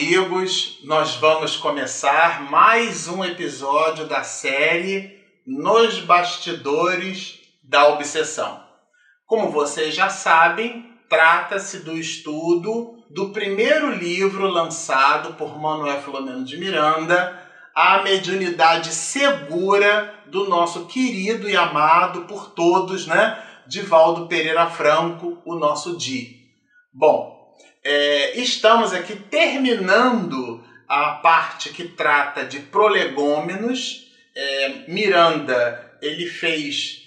amigos, nós vamos começar mais um episódio da série Nos Bastidores da Obsessão. Como vocês já sabem, trata-se do estudo do primeiro livro lançado por Manuel Filomeno de Miranda, A Mediunidade Segura do nosso querido e amado por todos, né? Divaldo Pereira Franco, o nosso Di. Bom, é, estamos aqui terminando a parte que trata de prolegômenos. É, Miranda ele fez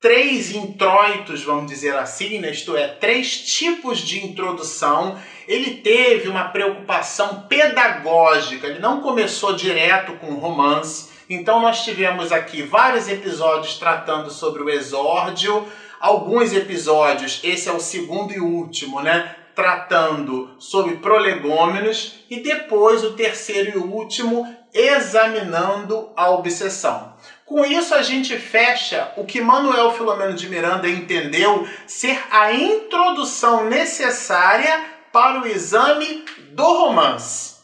três introitos, vamos dizer assim, né? isto é, três tipos de introdução. Ele teve uma preocupação pedagógica, ele não começou direto com romance. Então, nós tivemos aqui vários episódios tratando sobre o exórdio, alguns episódios, esse é o segundo e último, né? Tratando sobre prolegômenos e depois o terceiro e último examinando a obsessão. Com isso a gente fecha o que Manuel Filomeno de Miranda entendeu ser a introdução necessária para o exame do romance.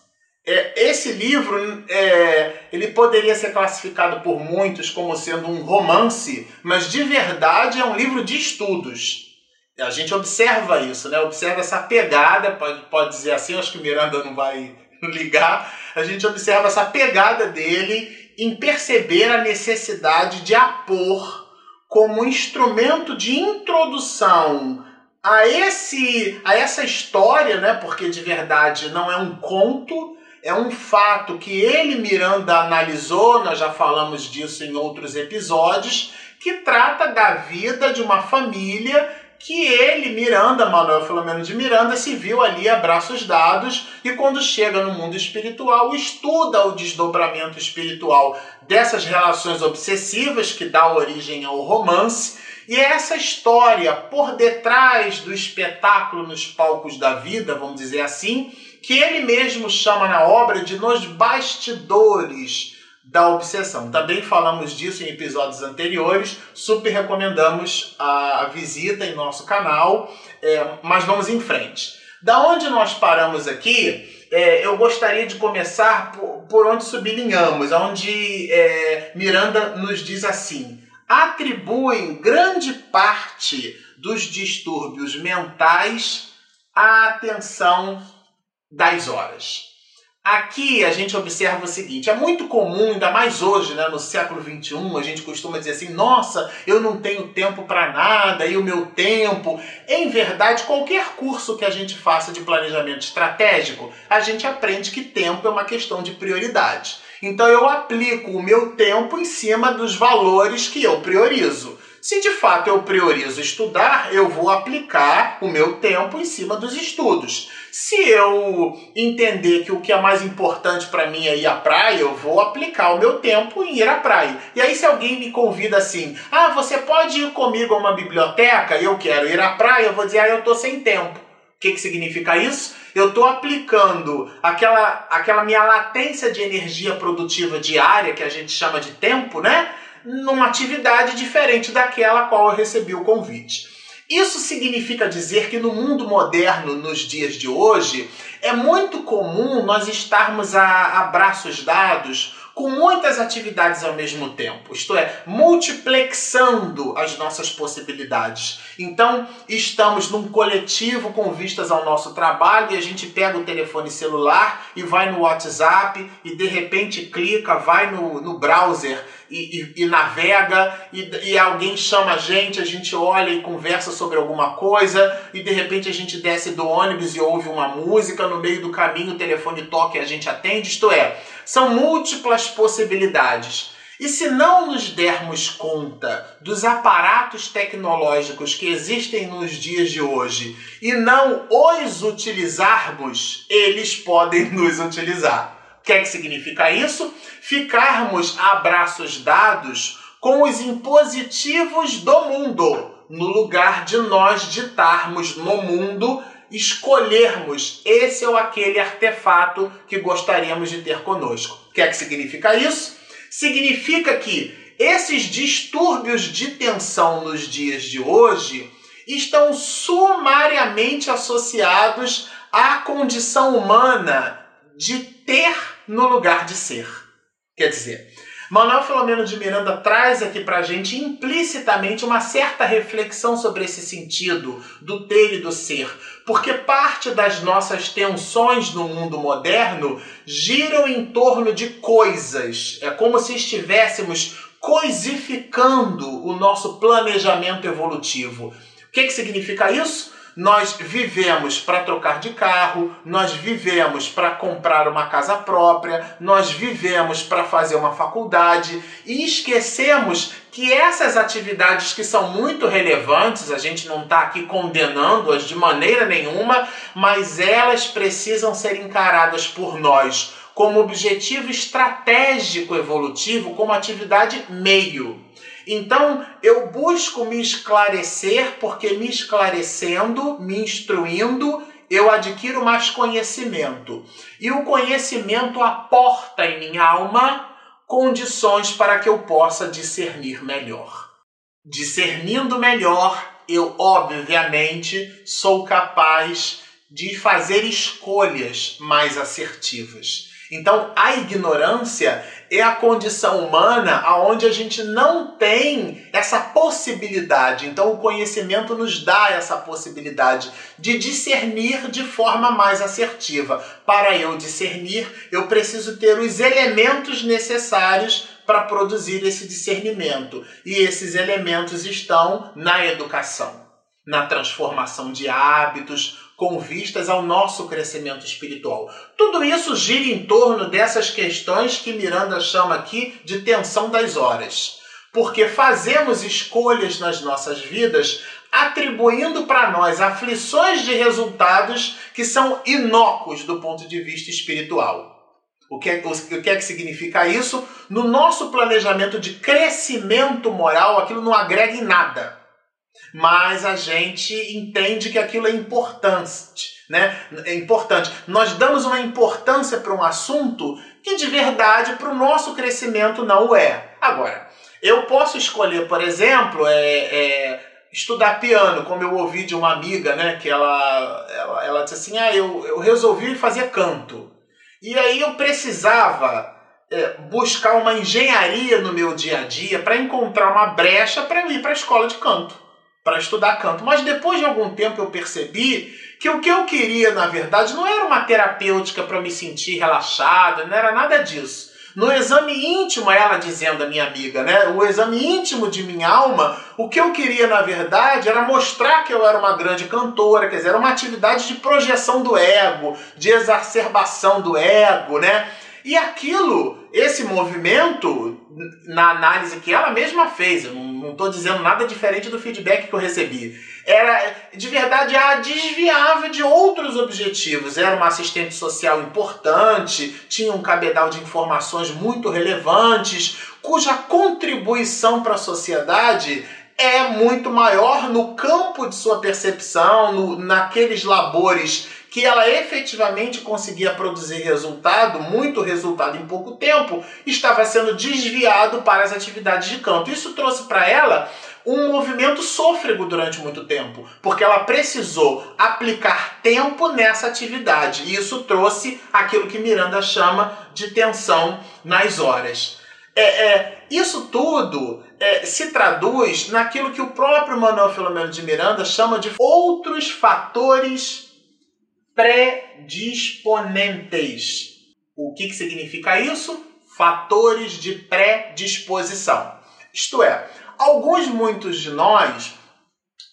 É, esse livro é, ele poderia ser classificado por muitos como sendo um romance, mas de verdade é um livro de estudos. A gente observa isso, né? Observa essa pegada, pode, pode dizer assim, acho que o Miranda não vai ligar. A gente observa essa pegada dele em perceber a necessidade de apor como instrumento de introdução a esse a essa história, né? Porque de verdade não é um conto, é um fato que ele Miranda analisou, nós já falamos disso em outros episódios, que trata da vida de uma família que ele, Miranda, Manuel Filomeno de Miranda, se viu ali a braços dados e quando chega no mundo espiritual, estuda o desdobramento espiritual dessas relações obsessivas que dá origem ao romance. E é essa história por detrás do espetáculo nos palcos da vida, vamos dizer assim, que ele mesmo chama na obra de nos bastidores da obsessão. Também falamos disso em episódios anteriores, super recomendamos a visita em nosso canal, é, mas vamos em frente. Da onde nós paramos aqui, é, eu gostaria de começar por, por onde sublinhamos, onde é, Miranda nos diz assim: atribuem grande parte dos distúrbios mentais à atenção das horas. Aqui a gente observa o seguinte: é muito comum, ainda mais hoje, né, no século XXI, a gente costuma dizer assim: nossa, eu não tenho tempo para nada, e o meu tempo. Em verdade, qualquer curso que a gente faça de planejamento estratégico, a gente aprende que tempo é uma questão de prioridade. Então eu aplico o meu tempo em cima dos valores que eu priorizo. Se de fato eu priorizo estudar, eu vou aplicar o meu tempo em cima dos estudos. Se eu entender que o que é mais importante para mim é ir à praia, eu vou aplicar o meu tempo em ir à praia. E aí, se alguém me convida assim, ah, você pode ir comigo a uma biblioteca, eu quero ir à praia, eu vou dizer, ah, eu estou sem tempo. O que, que significa isso? Eu estou aplicando aquela, aquela minha latência de energia produtiva diária, que a gente chama de tempo, né? numa atividade diferente daquela a qual eu recebi o convite. Isso significa dizer que no mundo moderno, nos dias de hoje, é muito comum nós estarmos a, a braços dados com muitas atividades ao mesmo tempo, isto é, multiplexando as nossas possibilidades. Então, estamos num coletivo com vistas ao nosso trabalho e a gente pega o telefone celular e vai no WhatsApp e de repente clica, vai no, no browser e, e, e navega e, e alguém chama a gente, a gente olha e conversa sobre alguma coisa e de repente a gente desce do ônibus e ouve uma música, no meio do caminho o telefone toca e a gente atende, isto é, são múltiplas possibilidades. E se não nos dermos conta dos aparatos tecnológicos que existem nos dias de hoje e não os utilizarmos, eles podem nos utilizar. O que é que significa isso? Ficarmos a braços dados com os impositivos do mundo, no lugar de nós ditarmos no mundo, escolhermos esse ou aquele artefato que gostaríamos de ter conosco. O que é que significa isso? Significa que esses distúrbios de tensão nos dias de hoje estão sumariamente associados à condição humana de ter no lugar de ser. Quer dizer, Manuel Filomeno de Miranda traz aqui para a gente implicitamente uma certa reflexão sobre esse sentido do ter e do ser, porque parte das nossas tensões no mundo moderno giram em torno de coisas. É como se estivéssemos coisificando o nosso planejamento evolutivo. O que, que significa isso? Nós vivemos para trocar de carro, nós vivemos para comprar uma casa própria, nós vivemos para fazer uma faculdade e esquecemos que essas atividades que são muito relevantes, a gente não está aqui condenando-as de maneira nenhuma, mas elas precisam ser encaradas por nós como objetivo estratégico evolutivo, como atividade meio. Então eu busco me esclarecer, porque me esclarecendo, me instruindo, eu adquiro mais conhecimento. E o conhecimento aporta em minha alma condições para que eu possa discernir melhor. Discernindo melhor, eu obviamente sou capaz de fazer escolhas mais assertivas. Então, a ignorância é a condição humana aonde a gente não tem essa possibilidade. Então, o conhecimento nos dá essa possibilidade de discernir de forma mais assertiva. Para eu discernir, eu preciso ter os elementos necessários para produzir esse discernimento. E esses elementos estão na educação, na transformação de hábitos, com vistas ao nosso crescimento espiritual. Tudo isso gira em torno dessas questões que Miranda chama aqui de tensão das horas. Porque fazemos escolhas nas nossas vidas atribuindo para nós aflições de resultados que são inócuos do ponto de vista espiritual. O que, é, o que é que significa isso? No nosso planejamento de crescimento moral, aquilo não agrega em nada mas a gente entende que aquilo é importante, né? É importante. Nós damos uma importância para um assunto que de verdade para o nosso crescimento não é. Agora, eu posso escolher, por exemplo, é, é, estudar piano, como eu ouvi de uma amiga, né? Que ela, ela, ela disse assim: ah, eu, eu resolvi fazer canto. E aí eu precisava é, buscar uma engenharia no meu dia a dia para encontrar uma brecha para ir para a escola de canto para estudar canto. Mas depois de algum tempo eu percebi que o que eu queria, na verdade, não era uma terapêutica para me sentir relaxada, não era nada disso. No exame íntimo, ela dizendo, a minha amiga, né? O exame íntimo de minha alma, o que eu queria, na verdade, era mostrar que eu era uma grande cantora, quer dizer, era uma atividade de projeção do ego, de exacerbação do ego, né? E aquilo, esse movimento, na análise que ela mesma fez, eu não estou dizendo nada diferente do feedback que eu recebi, era de verdade a desviava de outros objetivos. Era uma assistente social importante, tinha um cabedal de informações muito relevantes, cuja contribuição para a sociedade é muito maior no campo de sua percepção, no, naqueles labores que ela efetivamente conseguia produzir resultado, muito resultado em pouco tempo, estava sendo desviado para as atividades de campo. Isso trouxe para ela um movimento sôfrego durante muito tempo, porque ela precisou aplicar tempo nessa atividade. E isso trouxe aquilo que Miranda chama de tensão nas horas. É, é, isso tudo é, se traduz naquilo que o próprio Manuel Filomeno de Miranda chama de outros fatores predisponentes. O que, que significa isso? Fatores de predisposição. Isto é, alguns, muitos de nós,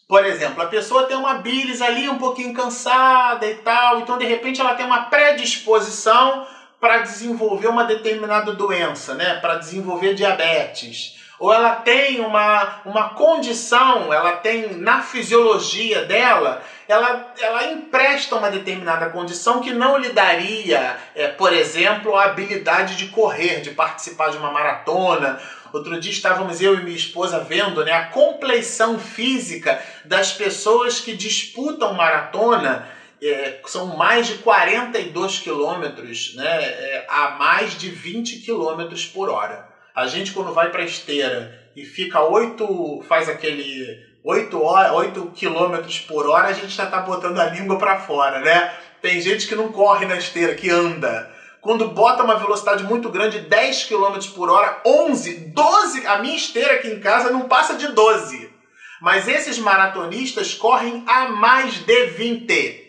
por exemplo, a pessoa tem uma bilis ali um pouquinho cansada e tal, então de repente ela tem uma predisposição para desenvolver uma determinada doença, né? Para desenvolver diabetes ou ela tem uma, uma condição, ela tem na fisiologia dela, ela, ela empresta uma determinada condição que não lhe daria, é, por exemplo, a habilidade de correr, de participar de uma maratona. Outro dia estávamos eu e minha esposa vendo né, a compleição física das pessoas que disputam maratona. É, são mais de 42 quilômetros né, é, a mais de 20 quilômetros por hora. A gente quando vai para esteira e fica 8, faz aquele 8, horas, 8 quilômetros por hora, a gente já está botando a língua para fora, né? Tem gente que não corre na esteira, que anda. quando bota uma velocidade muito grande, 10 km por hora, 11, 12, a minha esteira aqui em casa não passa de 12. Mas esses maratonistas correm a mais de 20.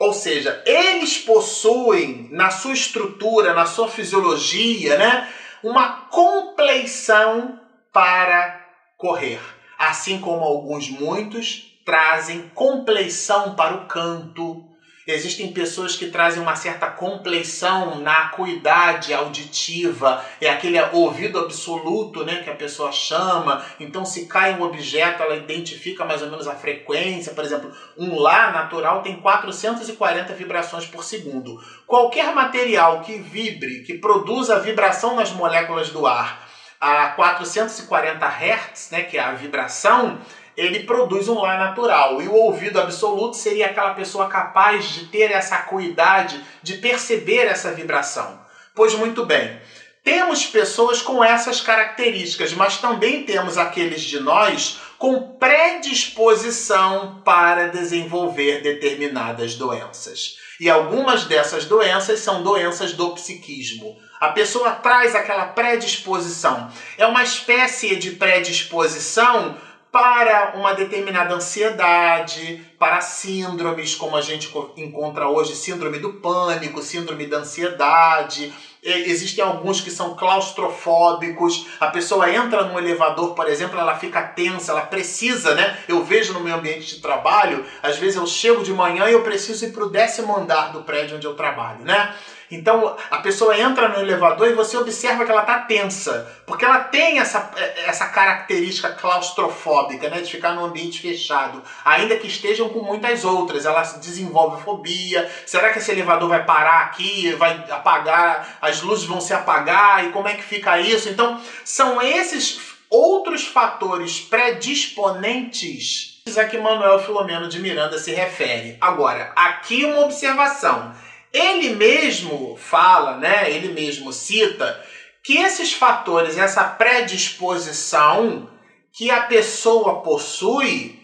Ou seja, eles possuem na sua estrutura, na sua fisiologia, né, uma compleição para correr. Assim como alguns muitos trazem compleição para o canto, Existem pessoas que trazem uma certa compleição na acuidade auditiva, é aquele ouvido absoluto né, que a pessoa chama. Então, se cai um objeto, ela identifica mais ou menos a frequência. Por exemplo, um Lá natural tem 440 vibrações por segundo. Qualquer material que vibre, que produza vibração nas moléculas do ar a 440 Hz, né, que é a vibração, ele produz um lá natural. E o ouvido absoluto seria aquela pessoa capaz de ter essa acuidade, de perceber essa vibração. Pois muito bem, temos pessoas com essas características, mas também temos aqueles de nós com predisposição para desenvolver determinadas doenças. E algumas dessas doenças são doenças do psiquismo. A pessoa traz aquela predisposição. É uma espécie de predisposição para uma determinada ansiedade, para síndromes, como a gente encontra hoje, síndrome do pânico, síndrome da ansiedade. Existem alguns que são claustrofóbicos. A pessoa entra num elevador, por exemplo, ela fica tensa, ela precisa, né? Eu vejo no meu ambiente de trabalho, às vezes eu chego de manhã e eu preciso ir para o décimo andar do prédio onde eu trabalho, né? Então a pessoa entra no elevador e você observa que ela está tensa, porque ela tem essa, essa característica claustrofóbica, né, de ficar num ambiente fechado, ainda que estejam com muitas outras. Ela desenvolve fobia. Será que esse elevador vai parar aqui, vai apagar, as luzes vão se apagar e como é que fica isso? Então são esses outros fatores predisponentes a que Manuel Filomeno de Miranda se refere. Agora, aqui uma observação. Ele mesmo fala, né, ele mesmo cita que esses fatores, essa predisposição que a pessoa possui,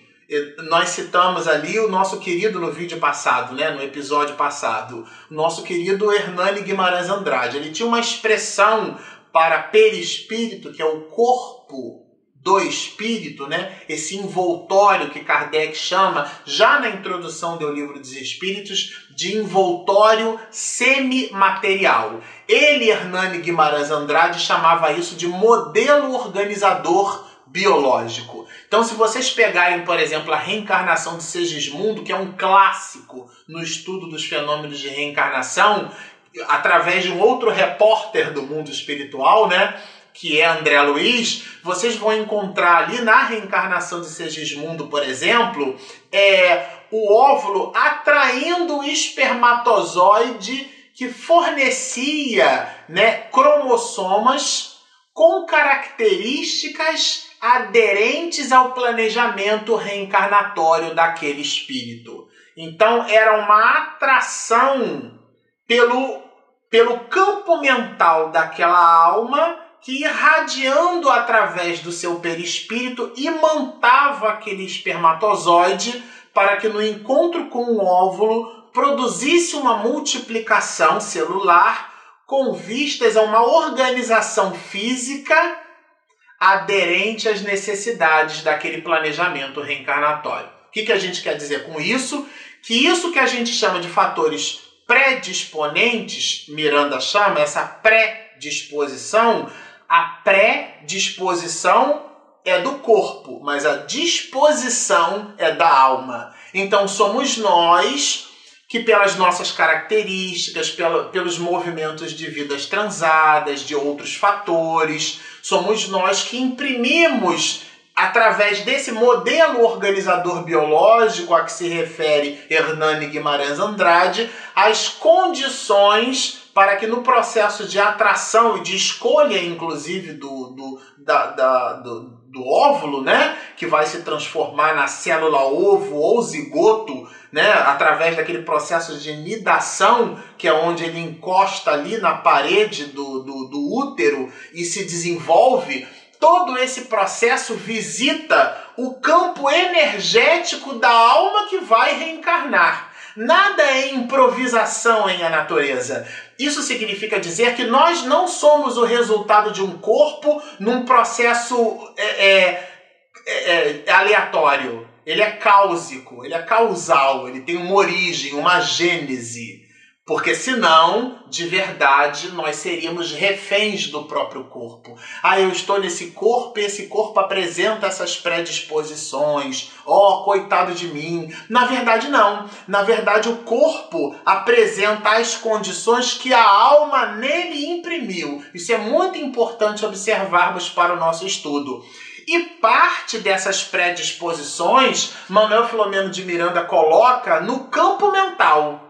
nós citamos ali o nosso querido no vídeo passado, né, no episódio passado, nosso querido Hernani Guimarães Andrade. Ele tinha uma expressão para perispírito, que é o corpo do espírito, né? esse envoltório que Kardec chama, já na introdução do livro dos Espíritos, de envoltório semimaterial. Ele, Hernani Guimarães Andrade, chamava isso de modelo organizador biológico. Então, se vocês pegarem, por exemplo, a reencarnação de Segismundo, que é um clássico no estudo dos fenômenos de reencarnação, através de um outro repórter do mundo espiritual, né? Que é André Luiz, vocês vão encontrar ali na reencarnação de Segismundo, por exemplo, é, o óvulo atraindo o espermatozoide que fornecia né, cromossomas com características aderentes ao planejamento reencarnatório daquele espírito. Então era uma atração pelo, pelo campo mental daquela alma que irradiando através do seu perispírito imantava aquele espermatozoide para que no encontro com o óvulo produzisse uma multiplicação celular com vistas a uma organização física aderente às necessidades daquele planejamento reencarnatório. O que, que a gente quer dizer com isso? Que isso que a gente chama de fatores predisponentes, Miranda chama, essa predisposição, a predisposição é do corpo, mas a disposição é da alma. Então somos nós que pelas nossas características, pelos movimentos de vidas transadas, de outros fatores, somos nós que imprimimos através desse modelo organizador biológico a que se refere Hernani Guimarães Andrade, as condições para que no processo de atração e de escolha, inclusive, do, do, da, da, do, do óvulo, né, que vai se transformar na célula ovo ou zigoto, né, através daquele processo de nidação, que é onde ele encosta ali na parede do, do, do útero e se desenvolve, todo esse processo visita o campo energético da alma que vai reencarnar. Nada é improvisação em a natureza. Isso significa dizer que nós não somos o resultado de um corpo num processo é, é, é, é aleatório. Ele é cáusico, ele é causal, ele tem uma origem, uma gênese. Porque senão, de verdade, nós seríamos reféns do próprio corpo. Ah, eu estou nesse corpo e esse corpo apresenta essas predisposições. Oh, coitado de mim. Na verdade, não. Na verdade, o corpo apresenta as condições que a alma nele imprimiu. Isso é muito importante observarmos para o nosso estudo. E parte dessas predisposições, Manuel Filomeno de Miranda coloca no campo mental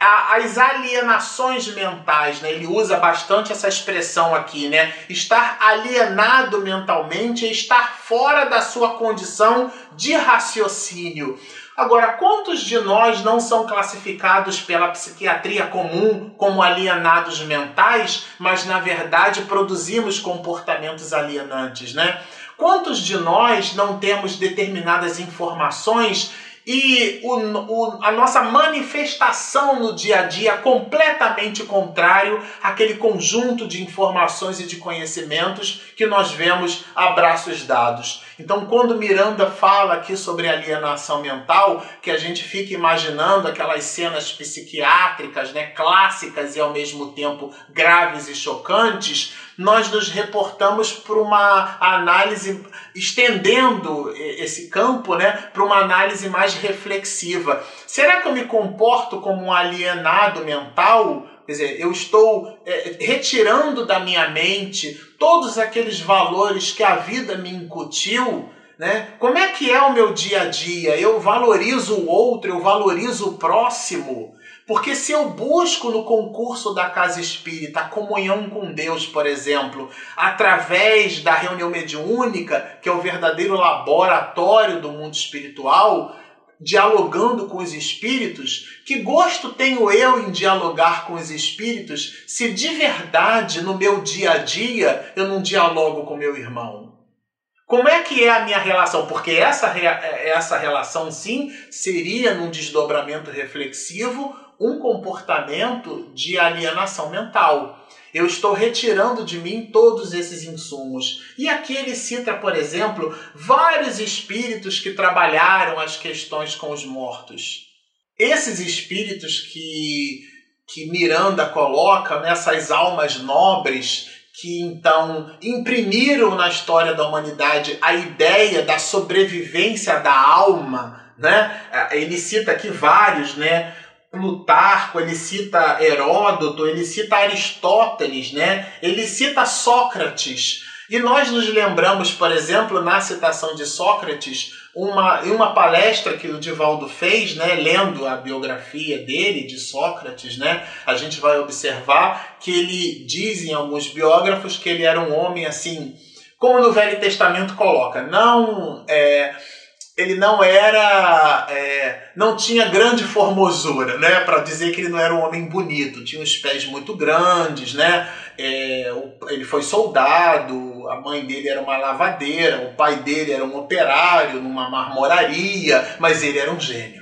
as alienações mentais, né? Ele usa bastante essa expressão aqui, né? Estar alienado mentalmente é estar fora da sua condição de raciocínio. Agora, quantos de nós não são classificados pela psiquiatria comum como alienados mentais, mas na verdade produzimos comportamentos alienantes, né? Quantos de nós não temos determinadas informações e o, o, a nossa manifestação no dia a dia completamente contrário àquele conjunto de informações e de conhecimentos que nós vemos a braços dados. Então, quando Miranda fala aqui sobre alienação mental, que a gente fica imaginando aquelas cenas psiquiátricas, né, clássicas e ao mesmo tempo graves e chocantes, nós nos reportamos para uma análise, estendendo esse campo né, para uma análise mais reflexiva. Será que eu me comporto como um alienado mental? Quer dizer, eu estou é, retirando da minha mente todos aqueles valores que a vida me incutiu. Né? Como é que é o meu dia a dia? Eu valorizo o outro, eu valorizo o próximo. Porque se eu busco no concurso da casa espírita a comunhão com Deus, por exemplo, através da reunião mediúnica, que é o verdadeiro laboratório do mundo espiritual, dialogando com os espíritos, que gosto tenho eu em dialogar com os espíritos se de verdade no meu dia a dia eu não dialogo com meu irmão? Como é que é a minha relação? Porque essa, essa relação, sim, seria num desdobramento reflexivo um comportamento de alienação mental. Eu estou retirando de mim todos esses insumos. E aqui ele cita, por exemplo, vários espíritos que trabalharam as questões com os mortos. Esses espíritos que, que Miranda coloca nessas almas nobres que então imprimiram na história da humanidade a ideia da sobrevivência da alma, né? Ele cita aqui vários, né? Plutarco, ele cita Heródoto, ele cita Aristóteles, né? Ele cita Sócrates. E nós nos lembramos, por exemplo, na citação de Sócrates, uma, uma palestra que o Divaldo fez, né, lendo a biografia dele, de Sócrates, né, a gente vai observar que ele diz em alguns biógrafos que ele era um homem assim, como no Velho Testamento coloca, não é, ele não era, é, não tinha grande formosura, né, para dizer que ele não era um homem bonito, tinha os pés muito grandes, né, é, ele foi soldado, a mãe dele era uma lavadeira, o pai dele era um operário numa marmoraria, mas ele era um gênio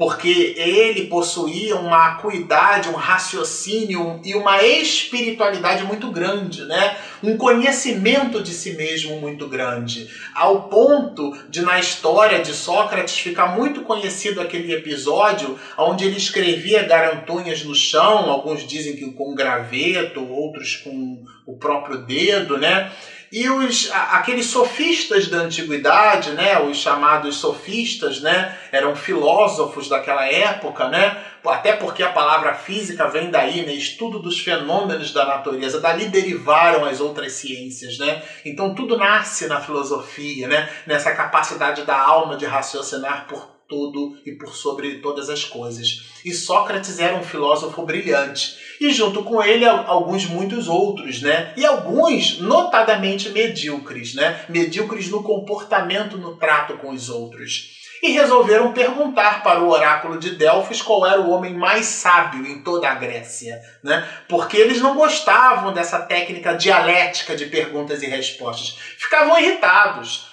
porque ele possuía uma acuidade, um raciocínio e uma espiritualidade muito grande, né? Um conhecimento de si mesmo muito grande, ao ponto de na história de Sócrates ficar muito conhecido aquele episódio onde ele escrevia garantunhas no chão, alguns dizem que com graveto, outros com o próprio dedo, né? E os, aqueles sofistas da antiguidade, né, os chamados sofistas, né, eram filósofos daquela época, né, até porque a palavra física vem daí, né, estudo dos fenômenos da natureza, dali derivaram as outras ciências, né? Então tudo nasce na filosofia, né, nessa capacidade da alma de raciocinar por tudo e por sobre todas as coisas. E Sócrates era um filósofo brilhante. E junto com ele alguns muitos outros, né? E alguns notadamente medíocres, né? Medíocres no comportamento, no trato com os outros. E resolveram perguntar para o oráculo de Delfos qual era o homem mais sábio em toda a Grécia, né? Porque eles não gostavam dessa técnica dialética de perguntas e respostas. Ficavam irritados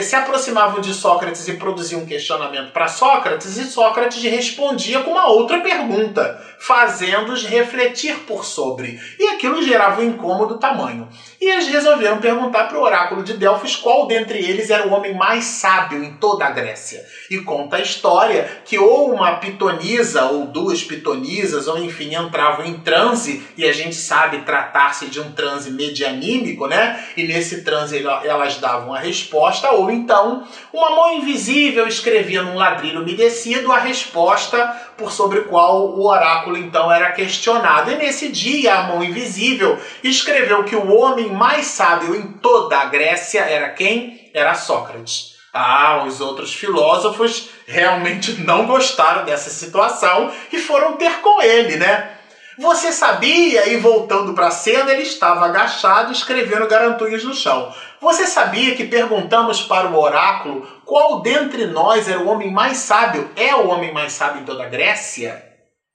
se aproximavam de Sócrates e produziam um questionamento para Sócrates, e Sócrates respondia com uma outra pergunta, fazendo-os refletir por sobre. E aquilo gerava um incômodo tamanho. E eles resolveram perguntar para o oráculo de Delfos qual dentre eles era o homem mais sábio em toda a Grécia. E conta a história que ou uma pitonisa, ou duas pitonisas, ou enfim, entravam em transe, e a gente sabe tratar-se de um transe medianímico, né? E nesse transe elas davam a resposta, ou então uma mão invisível escrevia num ladrilho umedecido a resposta por sobre qual o oráculo então era questionado. E nesse dia a mão invisível escreveu que o homem mais sábio em toda a Grécia era quem? Era Sócrates. Ah, os outros filósofos realmente não gostaram dessa situação e foram ter com ele, né? Você sabia? E voltando para a cena, ele estava agachado escrevendo garantuas no chão. Você sabia que perguntamos para o oráculo qual dentre nós era o homem mais sábio? É o homem mais sábio em toda a Grécia?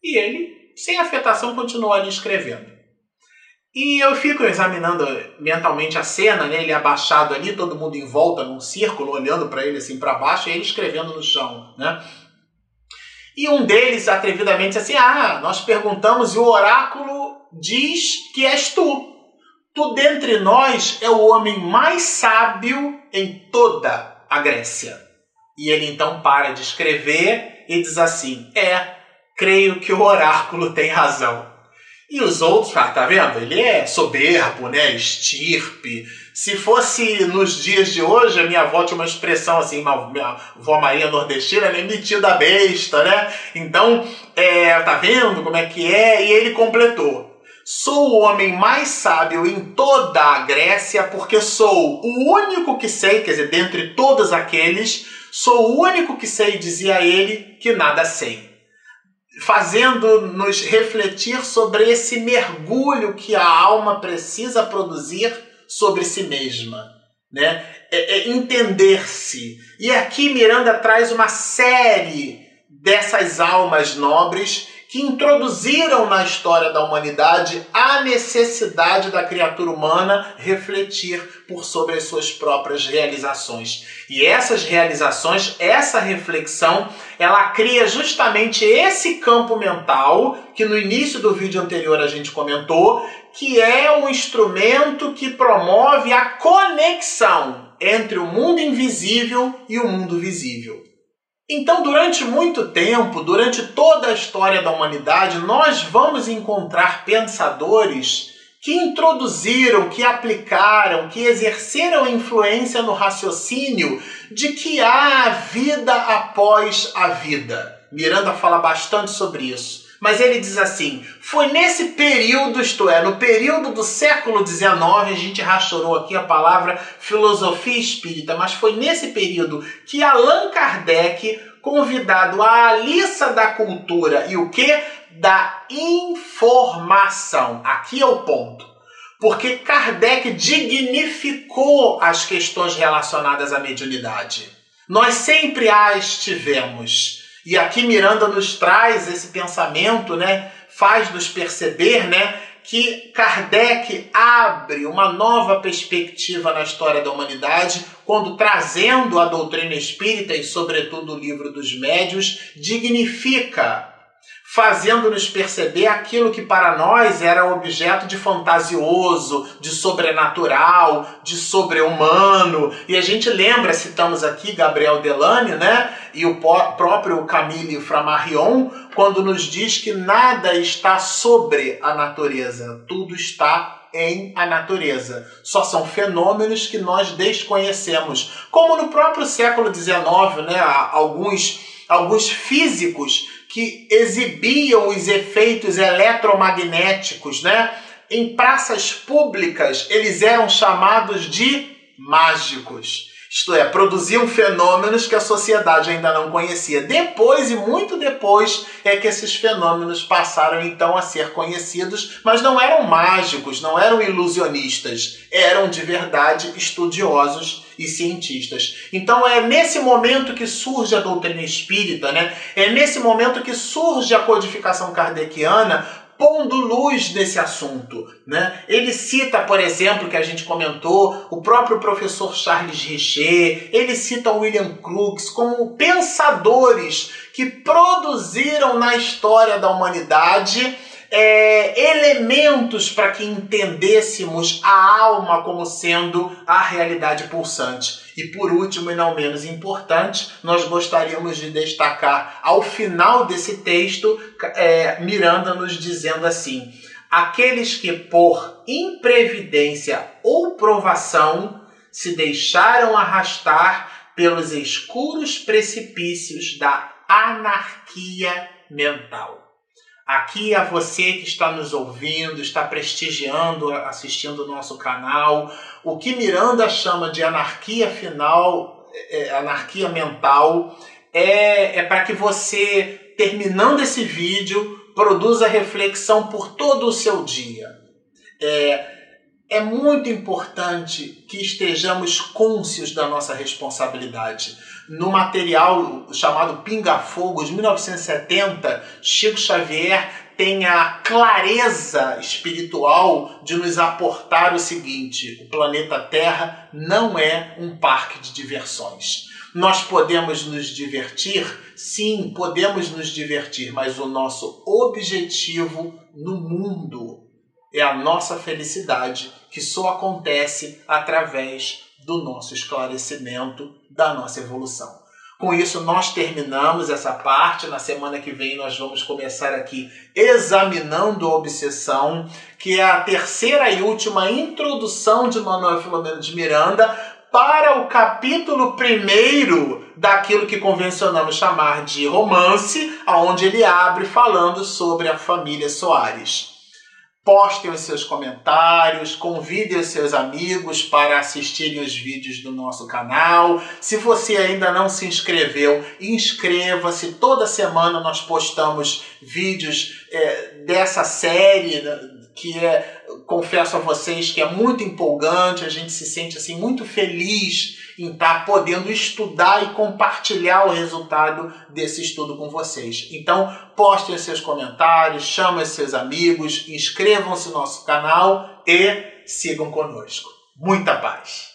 E ele, sem afetação, continuou ali escrevendo. E eu fico examinando mentalmente a cena, né? Ele abaixado ali, todo mundo em volta num círculo, olhando para ele assim para baixo, e ele escrevendo no chão, né? E um deles, atrevidamente, assim: Ah, nós perguntamos e o oráculo diz que és tu. Tu dentre nós é o homem mais sábio em toda a Grécia. E ele então para de escrever e diz assim: É, creio que o oráculo tem razão. E os outros, ah, tá vendo? Ele é soberbo, né? Estirpe. Se fosse nos dias de hoje, a minha avó tinha uma expressão assim, uma, minha avó Maria nordestina, né? Metida besta, né? Então, é, tá vendo como é que é? E ele completou. Sou o homem mais sábio em toda a Grécia, porque sou o único que sei, quer dizer, dentre todos aqueles, sou o único que sei, dizia ele, que nada sei fazendo-nos refletir sobre esse mergulho que a alma precisa produzir sobre si mesma, né? É, é entender-se. E aqui Miranda traz uma série dessas almas nobres que introduziram na história da humanidade a necessidade da criatura humana refletir por sobre as suas próprias realizações. E essas realizações, essa reflexão, ela cria justamente esse campo mental que no início do vídeo anterior a gente comentou, que é um instrumento que promove a conexão entre o mundo invisível e o mundo visível. Então, durante muito tempo, durante toda a história da humanidade, nós vamos encontrar pensadores que introduziram, que aplicaram, que exerceram influência no raciocínio de que há vida após a vida. Miranda fala bastante sobre isso. Mas ele diz assim: foi nesse período, isto é, no período do século XIX, a gente rachorou aqui a palavra filosofia espírita, mas foi nesse período que Allan Kardec, convidado à Aliça da Cultura e o que? Da informação. Aqui é o ponto. Porque Kardec dignificou as questões relacionadas à mediunidade. Nós sempre as tivemos e aqui Miranda nos traz esse pensamento, né? Faz nos perceber, né? Que Kardec abre uma nova perspectiva na história da humanidade, quando trazendo a doutrina espírita e, sobretudo, o livro dos médios, dignifica fazendo-nos perceber aquilo que para nós era objeto de fantasioso, de sobrenatural, de sobre-humano. E a gente lembra, citamos aqui Gabriel Delane, né? E o próprio Camille Flammarion, quando nos diz que nada está sobre a natureza, tudo está em a natureza. Só são fenômenos que nós desconhecemos. Como no próprio século XIX, né, alguns, alguns físicos que exibiam os efeitos eletromagnéticos, né? Em praças públicas, eles eram chamados de mágicos. Isto é, produziam fenômenos que a sociedade ainda não conhecia. Depois e muito depois é que esses fenômenos passaram então a ser conhecidos, mas não eram mágicos, não eram ilusionistas, eram de verdade estudiosos e cientistas. Então é nesse momento que surge a doutrina espírita, né? É nesse momento que surge a codificação kardeciana pondo luz nesse assunto. Né? Ele cita, por exemplo, que a gente comentou, o próprio professor Charles Richer, ele cita William Crookes como pensadores que produziram na história da humanidade é, elementos para que entendêssemos a alma como sendo a realidade pulsante. E por último, e não menos importante, nós gostaríamos de destacar ao final desse texto é, Miranda nos dizendo assim: aqueles que por imprevidência ou provação se deixaram arrastar pelos escuros precipícios da anarquia mental. Aqui a você que está nos ouvindo, está prestigiando, assistindo o nosso canal. O que Miranda chama de anarquia final, é, é anarquia mental, é, é para que você, terminando esse vídeo, produza reflexão por todo o seu dia. É, é muito importante que estejamos cônscios da nossa responsabilidade. No material chamado Pinga Fogo, de 1970, Chico Xavier tem a clareza espiritual de nos aportar o seguinte: o planeta Terra não é um parque de diversões. Nós podemos nos divertir? Sim, podemos nos divertir, mas o nosso objetivo no mundo é a nossa felicidade, que só acontece através do nosso esclarecimento, da nossa evolução. Com isso, nós terminamos essa parte. Na semana que vem, nós vamos começar aqui examinando a obsessão, que é a terceira e última introdução de Manuel Filomeno de Miranda para o capítulo primeiro daquilo que convencionamos chamar de romance, aonde ele abre falando sobre a família Soares. Postem os seus comentários, convidem os seus amigos para assistirem os vídeos do nosso canal. Se você ainda não se inscreveu, inscreva-se. Toda semana nós postamos vídeos é, dessa série que é, confesso a vocês que é muito empolgante. A gente se sente assim muito feliz em estar podendo estudar e compartilhar o resultado desse estudo com vocês. Então, postem seus comentários, chamem seus amigos, inscrevam-se no nosso canal e sigam conosco. Muita paz!